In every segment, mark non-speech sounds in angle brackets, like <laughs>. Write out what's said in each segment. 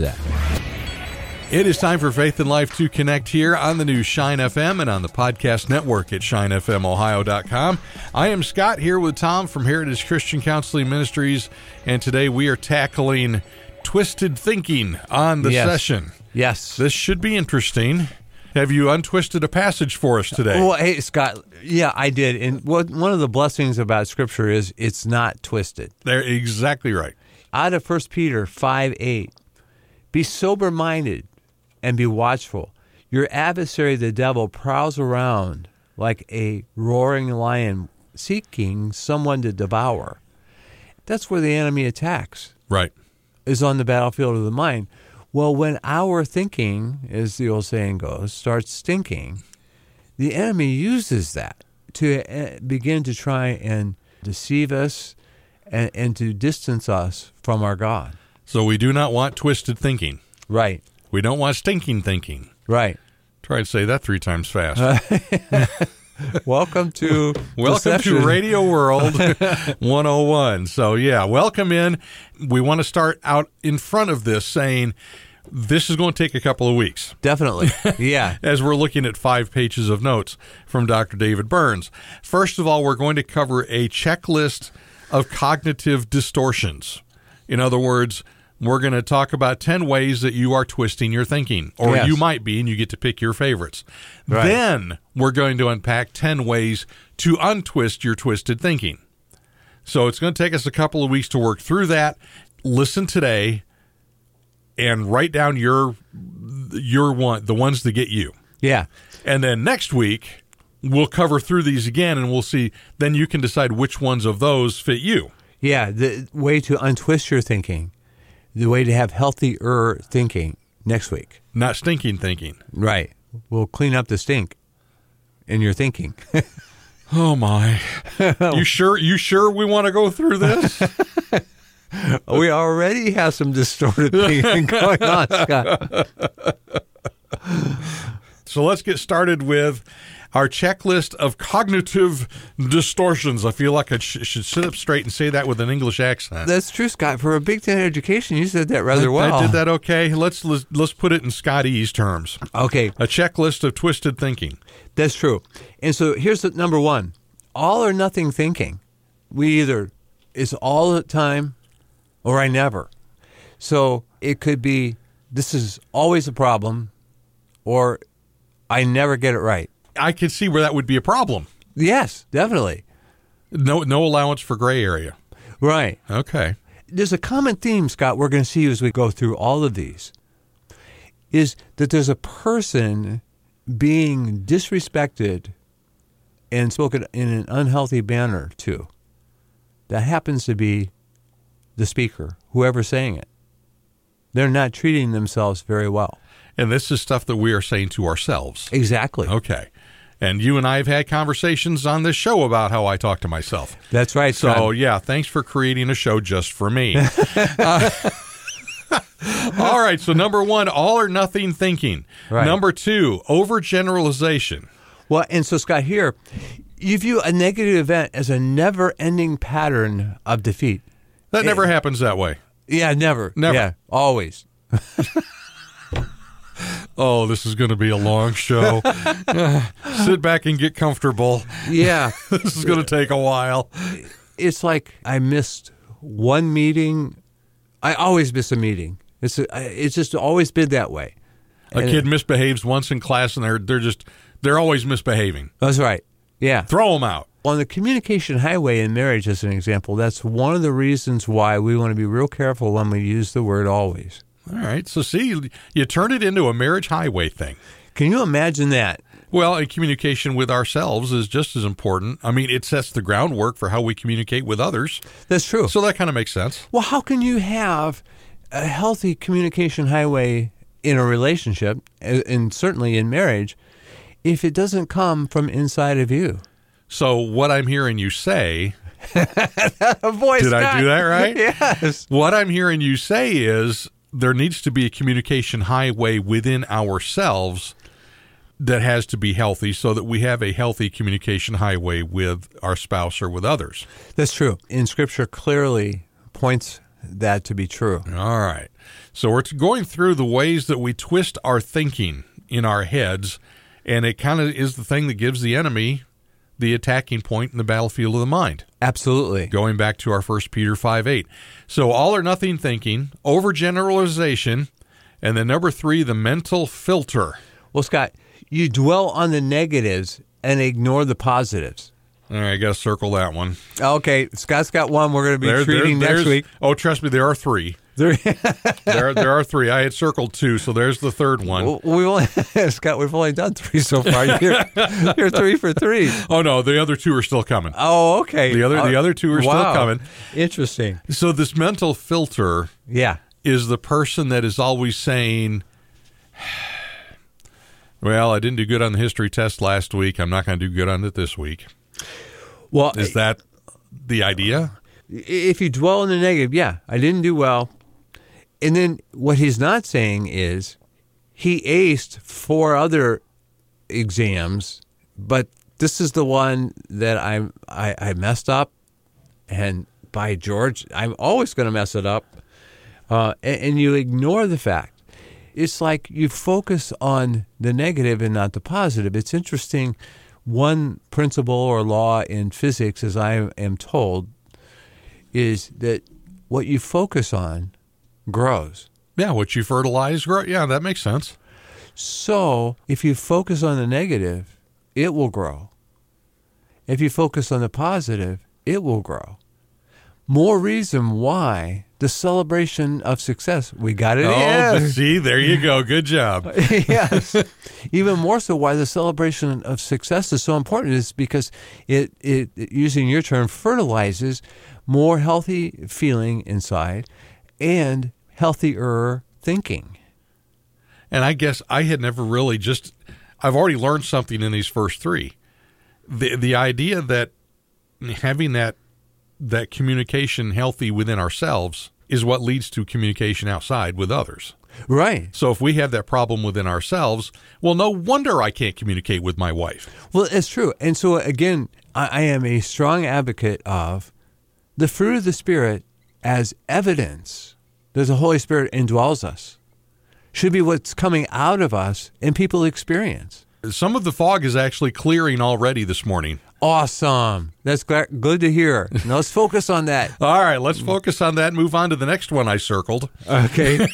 that. It is time for Faith and Life to connect here on the new Shine FM and on the podcast network at shinefmohio.com. I am Scott here with Tom from Heritage Christian Counseling Ministries, and today we are tackling twisted thinking on the Yes. session. Yes. This should be interesting. Have you untwisted a passage for us today? Well, hey, Scott. Yeah, I did. And what, one of the blessings about Scripture is it's not twisted. They're exactly right. Out of 1 Peter 5 8, be sober minded and be watchful. Your adversary, the devil, prowls around like a roaring lion seeking someone to devour. That's where the enemy attacks, Right. is on the battlefield of the mind. Well, when our thinking, as the old saying goes, starts stinking, the enemy uses that to uh, begin to try and deceive us and, and to distance us from our God. So we do not want twisted thinking. Right, We don't want stinking thinking. right. Try to say that three times fast. <laughs> Welcome to <laughs> Welcome to. Radio World <laughs> 101. So, yeah, welcome in. We want to start out in front of this saying this is going to take a couple of weeks Definitely, yeah. as we're looking at five pages of notes from Dr. David Burns. First of all, we're going to cover a checklist of cognitive distortions. In other words, we're going to talk about 10 ways that you are twisting your thinking, or Yes. you might be, and you get to pick your favorites. Right. Then we're going to unpack 10 ways to untwist your twisted thinking. So it's going to take us a couple of weeks to work through that. Listen today and write down your your one the ones that get you. Yeah, And then next week we'll cover through these again and we'll see then you can decide which ones of those fit you. yeah. The way to untwist your thinking, the way to have healthier thinking next week. Not stinking thinking. Right. We'll clean up the stink in your thinking. <laughs> Oh my. you sure you sure we want to go through this? <laughs> we already have some distorted <laughs> thinking going on, Scott. so let's get started with our checklist of cognitive distortions. I feel like I sh- should sit up straight and say that with an English accent. That's true, Scott. For a Big Ten education, you said that rather I- well. I did that okay. Let's let's, let's put it in Scotty's terms. Okay, A checklist of twisted thinking. That's true. And so here's the number one all or nothing thinking. We either, it's all the time or I never. So it could be, this is always a problem or I never get it right. I can see where that would be a problem. Yes, definitely. No no allowance for gray area. Right. Okay. There's a common theme, Scott, we're going to see as we go through all of these is that there's a person being disrespected and spoken in an unhealthy manner to. That happens to be the speaker, whoever's saying it. They're not treating themselves very well. And this is stuff that we are saying to ourselves. Exactly. Okay. And you and I have had conversations on this show about how I talk to myself. That's right. So, yeah, thanks for creating a show just for me. Uh, <laughs> <laughs> all right. So, number one, all or nothing thinking. Right. Number two, overgeneralization. Well, and so Scott, here, you view a negative event as a never-ending pattern of defeat. That never happens that way. Yeah, never. Never. Yeah, always. <laughs> Oh, this is going to be a long show. <laughs> Sit back and get comfortable. Yeah. <laughs> This is going to take a while. it's like I missed one meeting. I always miss a meeting. It's a, it's just always been that way. A kid misbehaves once in class and they're they're just they're always misbehaving. That's right. Yeah. Throw them out. On the communication highway in marriage, as an example, that's one of the reasons why we want to be real careful when we use the word always. All right. So, see, you, turn it into a marriage highway thing. Can you imagine that? Well, communication with ourselves is just as important. I mean, it sets the groundwork for how we communicate with others. That's true. So that kind of makes sense. Well, how can you have a healthy communication highway in a relationship, and certainly in marriage, if it doesn't come from inside of you? So, what I'm hearing you say. <laughs> Did. I do that right? <laughs> yes. What I'm hearing you say is there needs to be a communication highway within ourselves that has to be healthy so that we have a healthy communication highway with our spouse or with others. That's true. In Scripture, clearly points that to be true. All right. So we're going through the ways that we twist our thinking in our heads, and it kind of is the thing that gives the enemy the attacking point in the battlefield of the mind. Absolutely. Going back to our first Peter 5 8. So all or nothing thinking, overgeneralization, and then number three, the mental filter. Well, Scott, you dwell on the negatives and ignore the positives. All right, I got to circle that one. Okay, Scott's got one we're going to be There- treating there- next week. Oh, trust me, there are three. There, There, there are three. I had circled two, so there's the third one. we only, <laughs> Scott, we've only done three so far. You're, you're three for three. Oh no, the other two are still coming. Oh, okay. The other- the Uh, other two are still coming. Interesting. So this mental filter Yeah. is the person that is always saying, "Well, I didn't do good on the history test last week. I'm not going to do good on it this week." Well, Is that the idea? if you dwell in the negative, yeah, I didn't do well. And then what he's not saying is he aced four other exams, but this is the one that I'm I, I messed up, and by George, I'm always going to mess it up. Uh, and, and you ignore the fact. It's like you focus on the negative and not the positive. It's interesting. One principle or law in physics, as I am told, is that what you focus on grows. Yeah, what you fertilize, grow. Yeah, that makes sense. So if you focus on the negative, it will grow. If you focus on the positive, it will grow. More reason why the celebration of success. We got it. Oh, <laughs> see, there you go. Good job. <laughs> yes. Even more so, why the celebration of success is so important is because it, it, using your term, fertilizes more healthy feeling inside and healthier thinking. And I guess I had never really just I've already learned something in these first three. The the idea that having that that communication healthy within ourselves is what leads to communication outside with others. Right. So if we have that problem within ourselves, well, no wonder I can't communicate with my wife. Well, it's true. And so, again, I, I am a strong advocate of the fruit of the Spirit as evidence that the Holy Spirit indwells us, should be what's coming out of us and people experience. Some of the fog is actually clearing already this morning. Awesome. That's good to hear. Now let's focus on that. <laughs> All right, let's focus on that and move on to the next one I circled. Okay. <laughs>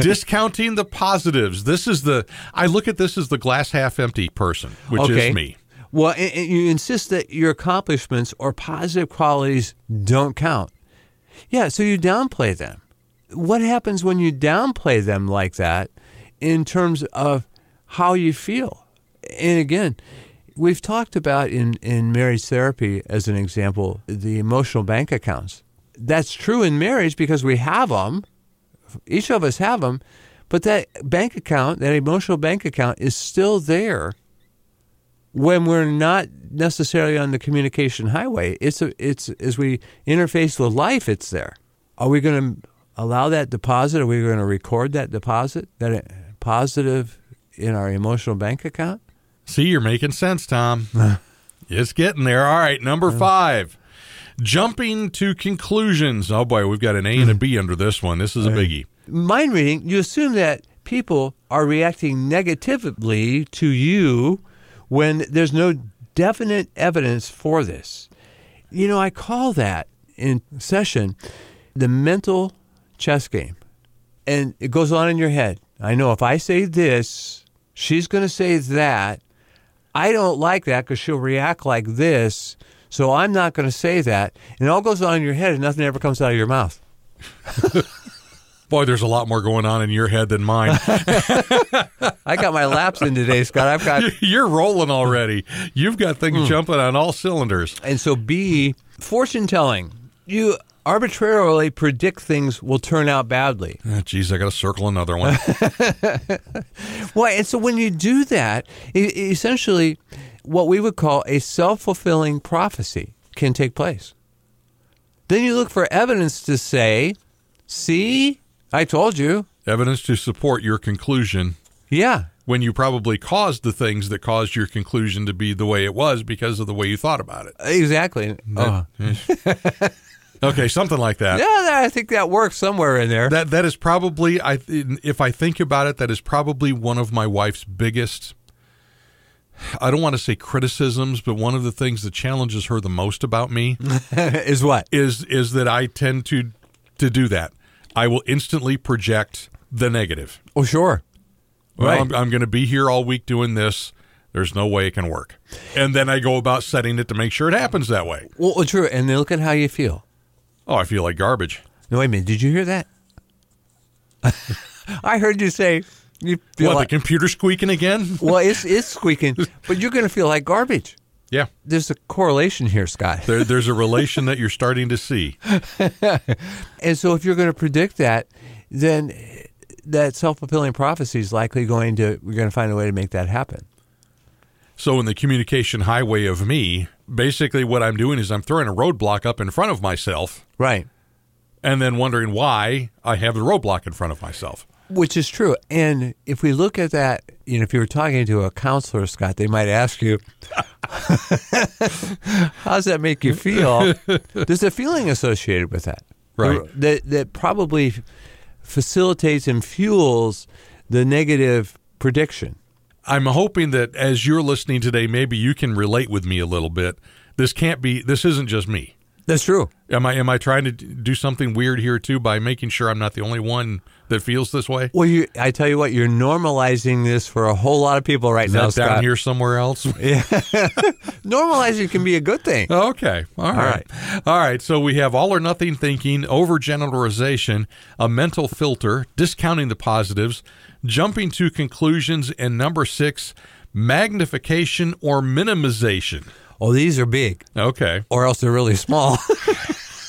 Discounting the positives. This is the I look at this as the glass half empty person, which Okay. is me. Well, and, and you insist that your accomplishments or positive qualities don't count. Yeah, so you downplay them. What happens when you downplay them like that in terms of how you feel? And again, we've talked about in, in marriage therapy, as an example, the emotional bank accounts. That's true in marriage because we have them. Each of us have them. But that bank account, that emotional bank account, is still there when we're not necessarily on the communication highway. It's a, it's as we interface with life, it's there. Are we going to allow that deposit? Are we going to record that deposit, that positive in our emotional bank account? See, you're making sense, Tom. <laughs> it's getting there. All right, number five. Jumping to conclusions. Oh boy, we've got an A and a mm. B under this one. This is a biggie. Mind reading, you assume that people are reacting negatively to you when there's no definite evidence for this. You know, I call that in session the mental chess game. And it goes on in your head. I know if I say this, she's going to say that. I don't like that because she'll react like this. So I'm not going to say that. And it all goes on in your head and nothing ever comes out of your mouth. <laughs> Boy, there's a lot more going on in your head than mine. <laughs> I got my laps in today, Scott. I've got. <laughs> You're rolling already. You've got things hmm. jumping on all cylinders. And so, B, fortune telling. You arbitrarily predict things will turn out badly. Oh, <laughs> geez, I got to circle another one. <laughs> Well, and so when you do that, e- essentially, what we would call a self fulfilling prophecy can take place. Then you look for evidence to say, see, I told you. Evidence to support your conclusion Yeah. when you probably caused the things that caused your conclusion to be the way it was because of the way you thought about it. Exactly. Oh. <laughs> Okay, something like that. Yeah, I think that works somewhere in there. That that is probably I if I think about it that is probably one of my wife's biggest I don't want to say criticisms, but one of the things that challenges her the most about me <laughs> is what? is is that I tend to to do that. I will instantly project the negative. Oh, sure. Well, Right. I'm, I'm going to be here all week doing this. There's no way it can work. And then I go about setting it to make sure it happens that way. Well, well, true. And then look at how you feel. Oh, I feel like garbage. No, wait a minute. Did you hear that? <laughs> I heard you say you feel what, like. the computer squeaking again? <laughs> well, it's it's squeaking, but you're going to feel like garbage. Yeah. There's a correlation here, Scott. There, <laughs> there's a relation that you're starting to see. And so, if you're going to predict that, then that self fulfilling prophecy is likely going to we're going to find a way to make that happen. So, in the communication highway of me, basically what I'm doing is I'm throwing a roadblock up in front of myself Right. and then wondering why I have the roadblock in front of myself. Which is true. And if we look at that, you know, if you were talking to a counselor, Scott, they might ask you, <laughs> how does that make you feel? There's a feeling associated with that. Right. That, that probably facilitates and fuels the negative prediction. I'm hoping that as you're listening today, maybe you can relate with me a little bit. This can't be, this isn't just me. That's true. Am I am I trying to do something weird here too by making sure I'm not the only one that feels this way? Well, you, I tell you what, you're normalizing this for a whole lot of people right Is now, that down Scott. here somewhere else? <laughs> yeah, <laughs> Normalizing can be a good thing. Okay. All right. All right. So we have all or nothing thinking, overgeneralization, a mental filter, discounting the positives, jumping to conclusions, and number six, magnification or minimization. Oh, these are big, Okay. or else they're really small. <laughs>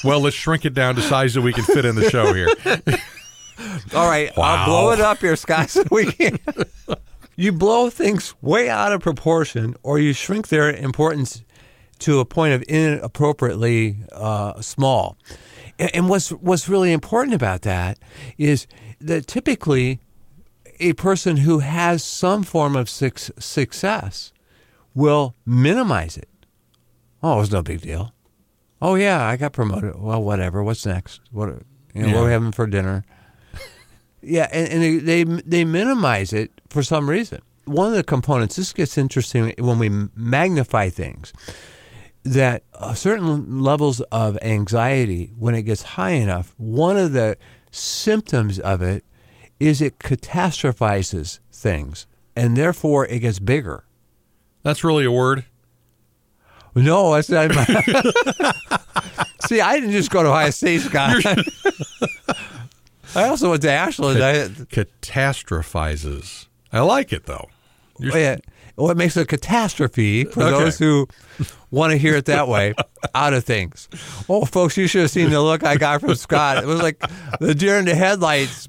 Well, let's shrink it down to size that we can fit in the show here. <laughs> All right, Wow. I'll blow it up here, Scott. So we can. <laughs> you blow things way out of proportion, or you shrink their importance to a point of inappropriately uh, small. And, and what's what's really important about that is that typically a person who has some form of suc success will minimize it. Oh, it was no big deal. Oh yeah, I got promoted. Well, whatever. What's next? What you know, what are we having for dinner? <laughs> Yeah, and, and they, they they minimize it for some reason. One of the components. This gets interesting when we magnify things. That uh, certain levels of anxiety, when it gets high enough, one of the symptoms of it is it catastrophizes things, and therefore it gets bigger. That's really a word. No, that's not. My... <laughs> See, I didn't just go to Ohio State, Scott. <laughs> I also went to Ashland. I, Catastrophizes. I like it though. You're- oh, yeah, what makes a catastrophe for Okay. those who want to hear it that way <laughs> out of things. Oh, folks, you should have seen the look I got from Scott. It was like the deer in the headlights.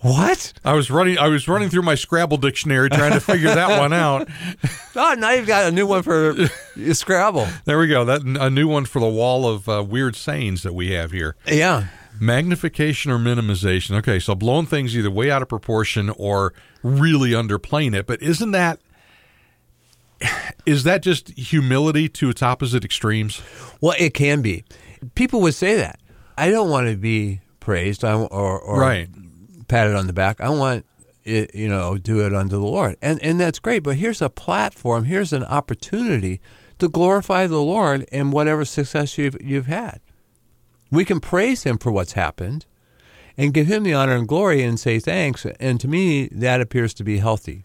What? I was running. I was running through my Scrabble dictionary trying to figure that one out. Oh, <laughs> now you've got a new one for Scrabble. There we go. That a new one for the wall of uh, weird sayings that we have here. Yeah. Magnification or minimization. Okay, so blowing things either way out of proportion or really underplaying it. But isn't that is that just humility to its opposite extremes? Well, it can be. People would say that. I don't want to be praised I, or, or Right. Patted on the back. I want it, you know, do it unto the Lord. And and that's great, but here's a platform, here's an opportunity to glorify the Lord in whatever success you've you've had. We can praise him for what's happened and give him the honor and glory and say thanks. And to me, that appears to be healthy.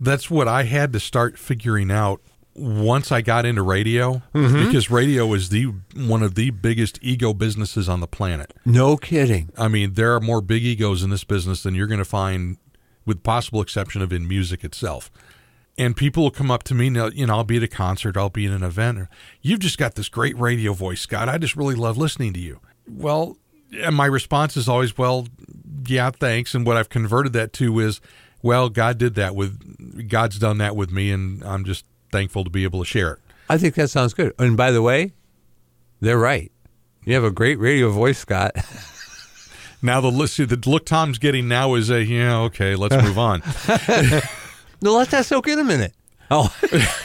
That's what I had to start figuring out once I got into radio mm-hmm. because radio is the one of the biggest ego businesses on the planet. No kidding. I mean, there are more big egos in this business than you're going to find, with possible exception of in music itself. And people will come up to me, now, you know, I'll be at a concert, I'll be at an event. Or, You've just got this great radio voice, Scott. I just really love listening to you. Well, and my response is always, well, yeah, thanks. And what I've converted that to is, well, God did that with, God's done that with me, and I'm just thankful to be able to share it. I think that sounds good. And by the way, they're right. You have a great radio voice, Scott. <laughs> Now the look, the look Tom's getting now is a yeah, okay, let's move on. <laughs> no, let that soak in a minute. Oh, <laughs>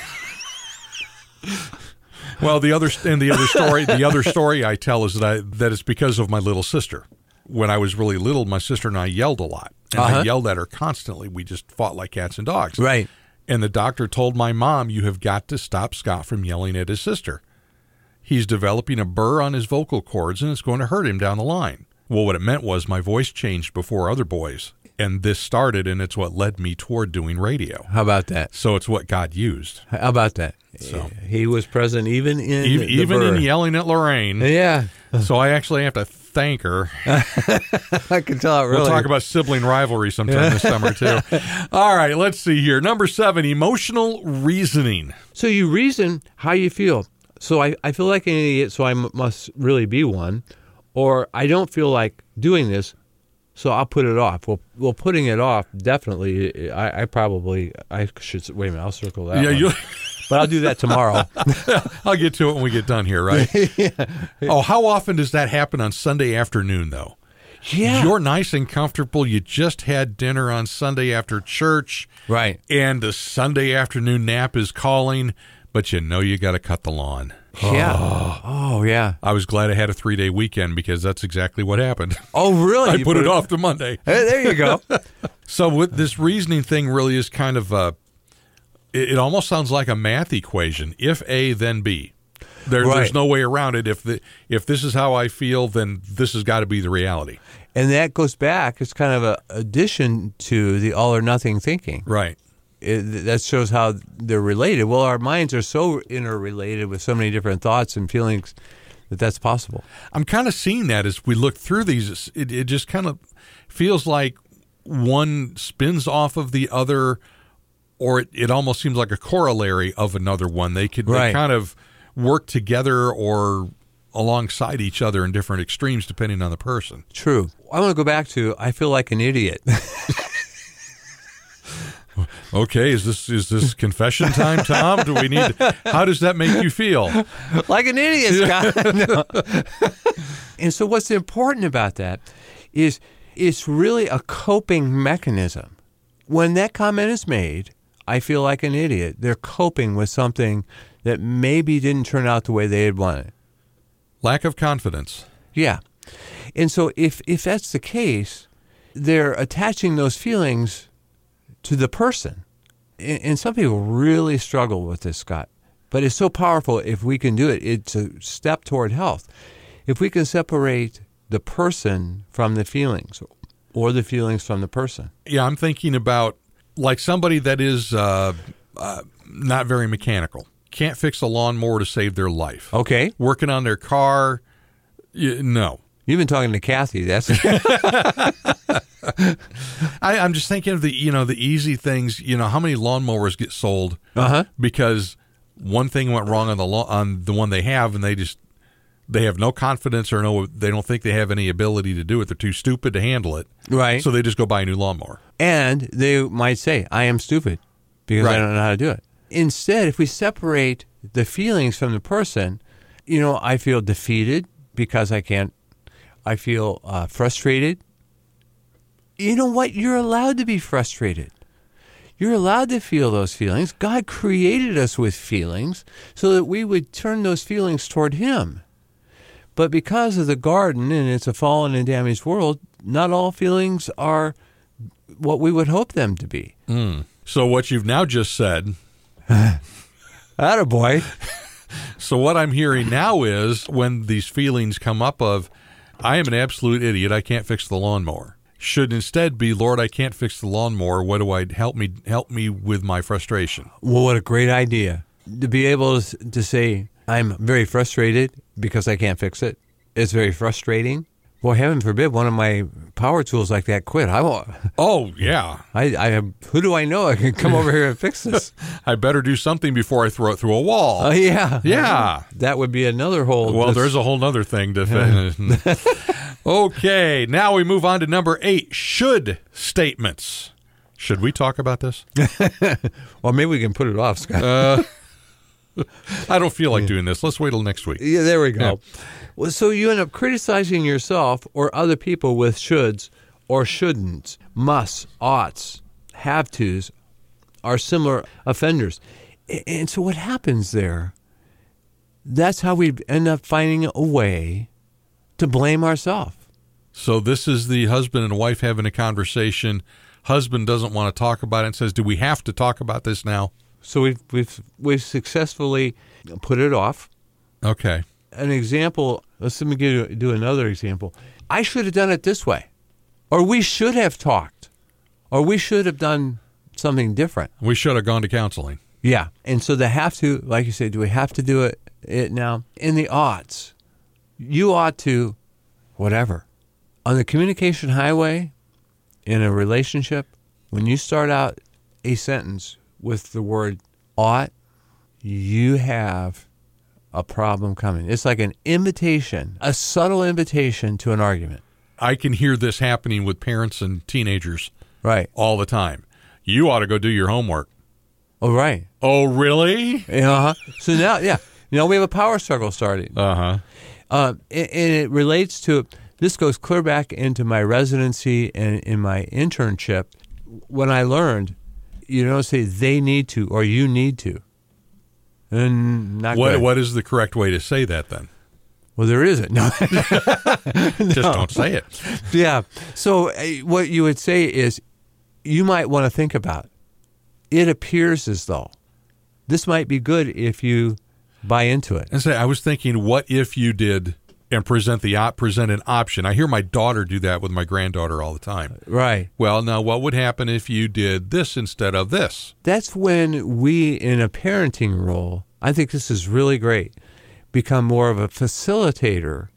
Well, the other and the other story, the other story I tell is that I, that it's because of my little sister. When I was really little, my sister and I yelled a lot, and Uh-huh. I yelled at her constantly. We just fought like cats and dogs. right. And the doctor told my mom, "You have got to stop Scott from yelling at his sister. He's developing a burr on his vocal cords, and it's going to hurt him down the line." Well, what it meant was my voice changed before other boys, and this started, and it's what led me toward doing radio. How about that? So it's what God used, How about that? So- he was present even in even, even in yelling at Lorraine. Yeah, so I actually have to thank her. <laughs> I can tell it really. We'll talk about sibling rivalry sometime this summer too. <laughs> All right, let's see here. Number seven, emotional reasoning. So you reason how you feel. So I, I feel like an idiot, so I m- must really be one. Or I don't feel like doing this, so I'll put it off. Well, well putting it off, definitely. I, I probably, I should, wait a minute, I'll circle that yeah, you. But I'll do that tomorrow. <laughs> I'll get to it when we get done here, right? <laughs> Oh, how often does that happen on Sunday afternoon, though? yeah. You're nice and comfortable. You just had dinner on Sunday after church, right. and the Sunday afternoon nap is calling, but you know you got to cut the lawn. Yeah. Oh. oh, yeah. I was glad I had a three day weekend because that's exactly what happened. Oh, really? <laughs> I You put it off to Monday. Hey, there you go. So with this reasoning thing really is kind of a it, it almost sounds like a math equation. If A then B. There, Right. There's no way around it. If the if this is how I feel, then this has got to be the reality. and that goes back, it's kind of a addition to the all or nothing thinking. Right. it, that shows how they're related. Well, our minds are so interrelated with so many different thoughts and feelings that that's possible. I'm kind of seeing that as we look through these. It, it just kind of feels like one spins off of the other, or it, it almost seems like a corollary of another one. They could they kind of work together or alongside each other in different extremes depending on the person. True. I want to go back to I feel like an idiot. <laughs> Okay, is this is this confession time, Tom? Do we need? How does that make you feel? like an idiot, <laughs> Scott. <laughs> No. and so, what's important about that is it's really a coping mechanism. When that comment is made, I feel like an idiot. They're coping with something that maybe didn't turn out the way they had wanted. Lack of confidence. Yeah. And so if if that's the case, they're attaching those feelings to the person. And, and some people really struggle with this, Scott. But it's so powerful if we can do it. It's a step toward health. If we can separate the person from the feelings or the feelings from the person. Yeah, I'm thinking about like somebody that is uh, uh, not very mechanical, can't fix a lawnmower to save their life, Okay. working on their car. y no, You've been talking to Kathy. That's <laughs> I, I'm just thinking of the you know the easy things. You know how many lawnmowers get sold uh-huh. because one thing went wrong on the on the one they have, and they just they have no confidence or no they don't think they have any ability to do it. They're too stupid to handle it, Right. so they just go buy a new lawnmower. And they might say, I am stupid because I don't know how to do it. Instead, if we separate the feelings from the person, you know, I feel defeated because I can't, I feel uh, frustrated. You know what? You're allowed to be frustrated. You're allowed to feel those feelings. God created us with feelings so that we would turn those feelings toward Him. But because of the garden and it's a fallen and damaged world, not all feelings are what we would hope them to be. Hmm. So what you've now just said <laughs> Attaboy. So what I'm hearing now is when these feelings come up of I am an absolute idiot, I can't fix the lawnmower. should instead be, Lord, I can't fix the lawnmower. What do I help me help me with my frustration? Well, what a great idea to be able to say, I'm very frustrated because I can't fix it. It's very frustrating. Well, heaven forbid one of my power tools like that quit. I won't. Oh yeah, I, I who do I know I can come over here and fix this? <laughs> I better do something before I throw it through a wall. Oh yeah, Yeah. That would be another whole. Well, dis- there's a whole nother thing to. <laughs> okay, now we move on to number eight: should statements. Should we talk about this? <laughs> Well, maybe we can put it off, Scott. Uh, I don't feel like doing this. Let's wait till next week. Yeah, there we go. Well, so you end up criticizing yourself or other people with shoulds or shouldn'ts, musts, oughts, have tos are similar offenders. And so what happens there? That's how we end up finding a way to blame ourselves. So this is the husband and wife having a conversation. Husband doesn't want to talk about it and says, "Do we have to talk about this now?" So we've, we've, we've successfully put it off. Okay. An example, let's let me give you, do another example. I should have done it this way, or we should have talked, or we should have done something different. We should have gone to counseling. Yeah. And so they have to, like you say, do we have to do it, it now? In the odds, you ought to, whatever. On the communication highway, in a relationship, when you start out a sentence with the word ought, you have a problem coming. It's like an invitation, a subtle invitation to an argument. I can hear this happening with parents and teenagers Right. all the time. You ought to go do your homework. Oh, right. Oh, really? Uh-huh. So now, yeah, now we have a power struggle starting. Uh huh. Uh, and, and it relates to this goes clear back into my residency and in my internship when I learned you don't say they need to or you need to. And not What good. What is the correct way to say that then? Well, there isn't. No. <laughs> Just don't say it. yeah. So uh, what you would say is you might want to think about it appears as though this might be good if you buy into it. And say, I was thinking, what if you did and present the op- present an option? I hear my daughter do that with my granddaughter all the time. Right. Well, now what would happen if you did this instead of this? that's when we in a parenting role i think this is really great become more of a facilitator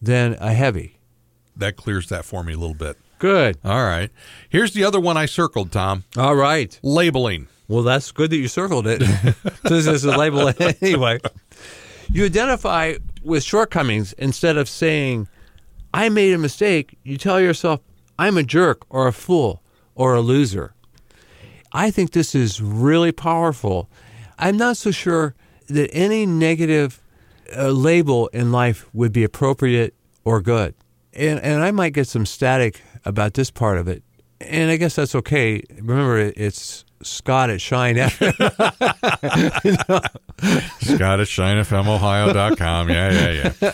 than a heavy That clears that for me a little bit. good All right. Here's the other one I circled, Tom. all right Labeling. well that's good that you circled it so <laughs> this is a label <laughs> anyway you identify with shortcomings instead of saying i made a mistake you tell yourself i'm a jerk or a fool or a loser I think this is really powerful. I'm not so sure that any negative uh, label in life would be appropriate or good. And, and I might get some static about this part of it. And I guess that's okay. Remember, it- it's Scott at Shine. <laughs> Scott at shinefmohio.com. Yeah, yeah, yeah.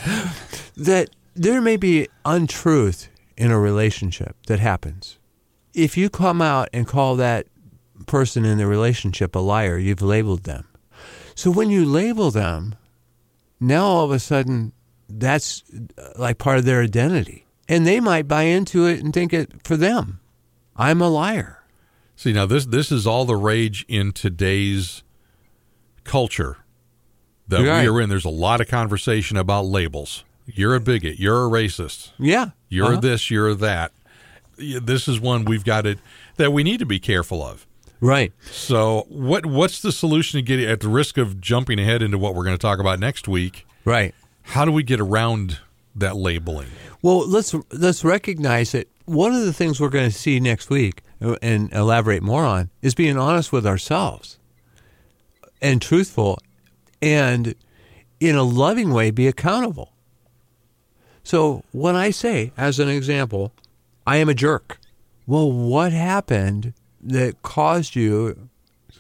that there may be untruth in a relationship that happens. If you come out and call that person in the relationship a liar, you've labeled them. So when you label them, now all of a sudden that's uh, like part of their identity. And they might buy into it and think it for them. I'm a liar. See, now this this is all the rage in today's culture that Right. we are in. There's a lot of conversation about labels. You're a bigot. You're a racist. Yeah. You're Uh-huh. this. You're that. This is one we've got it that we need to be careful of. Right. So, what what's the solution to get at the risk of jumping ahead into what we're going to talk about next week? Right. How do we get around that labeling? Well, let's let's recognize that one of the things we're going to see next week and elaborate more on is being honest with ourselves and truthful and in a loving way be accountable. So, when I say as an example, I am a jerk. Well, what happened that caused you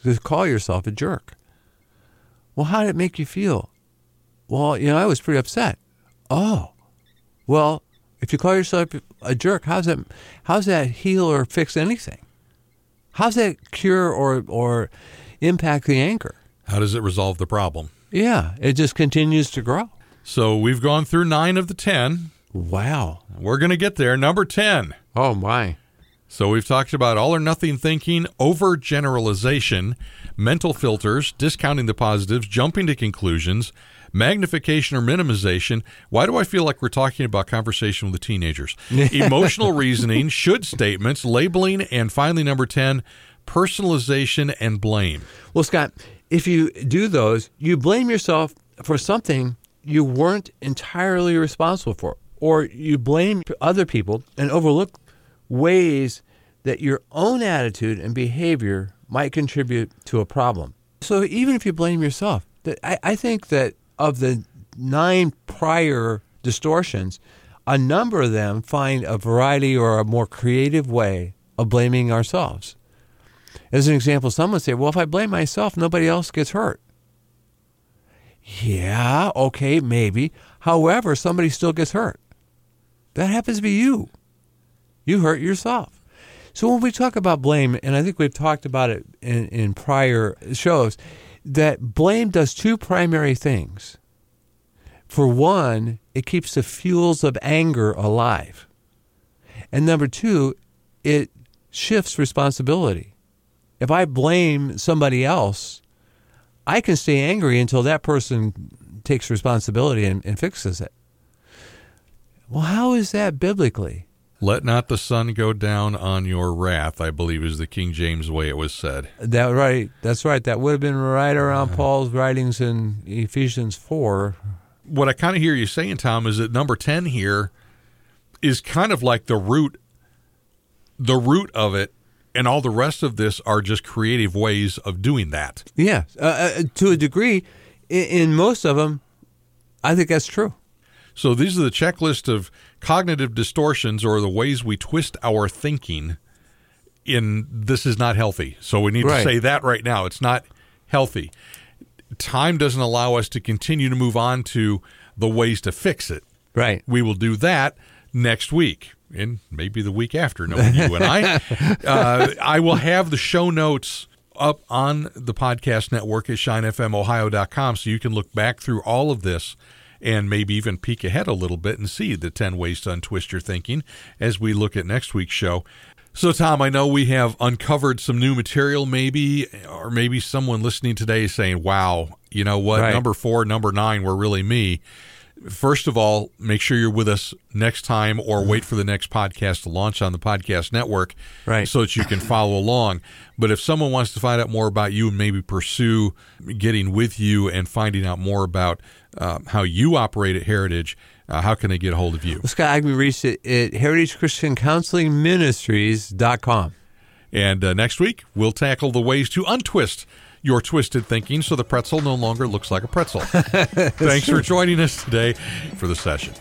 to call yourself a jerk? Well, how did it make you feel? Well, you know, I was pretty upset. Oh. Well, if you call yourself a jerk, how's that how's that heal or fix anything? How's that cure or or impact the anchor? How does it resolve the problem? Yeah, it just continues to grow. So, we've gone through nine of the 10. Wow. We're going to get there. Number 10. Oh, my. So we've talked about all or nothing thinking, overgeneralization, mental filters, discounting the positives, jumping to conclusions, magnification or minimization. Why do I feel like we're talking about conversation with the teenagers? <laughs> Emotional reasoning, should statements, labeling, and finally, number 10, personalization and blame. Well, Scott, if you do those, you blame yourself for something you weren't entirely responsible for, or you blame other people and overlook ways that your own attitude and behavior might contribute to a problem. So even if you blame yourself, I, I think that of the nine prior distortions, a number of them find a variety or a more creative way of blaming ourselves. As an example, someone say, Well, if I blame myself, nobody else gets hurt. Yeah, okay, maybe. However, somebody still gets hurt. That happens to be you. You hurt yourself. So when we talk about blame, and I think we've talked about it in, in prior shows, that blame does two primary things. For one, it keeps the fuels of anger alive. And number two, it shifts responsibility. If I blame somebody else, I can stay angry until that person takes responsibility and, and fixes it. Well, how is that biblically? Let not the sun go down on your wrath, I believe is the King James way it was said. That right. That's right. That would have been right around Paul's writings in Ephesians 4. What I kind of hear you saying, Tom, is that number 10 here is kind of like the root the root of it and all the rest of this are just creative ways of doing that. Yeah, uh, uh, to a degree, in, in most of them, I think that's true. So these are the checklist of cognitive distortions or the ways we twist our thinking. In this is not healthy. So we need Right. to say that right now. It's not healthy. Time doesn't allow us to continue to move on to the ways to fix it. Right. We will do that next week and maybe the week after, knowing you and I. <laughs> Uh, I will have the show notes up on the podcast network at shinefmohio.com so you can look back through all of this and maybe even peek ahead a little bit and see the 10 ways to untwist your thinking as we look at next week's show. So, Tom, I know we have uncovered some new material, maybe, or maybe someone listening today is saying, wow, you know what? Right. Number four, number nine were really me. First of all, make sure you're with us next time or wait for the next podcast to launch on the podcast network Right. so that you can follow along. But if someone wants to find out more about you and maybe pursue getting with you and finding out more about uh, how you operate at Heritage, uh, how can they get a hold of you? Well, Scott, I can be reached at, at heritagechristiancounselingministries.com. And uh, next week, we'll tackle the ways to untwist your twisted thinking so the pretzel no longer looks like a pretzel. <laughs> Thanks for joining us today for the session.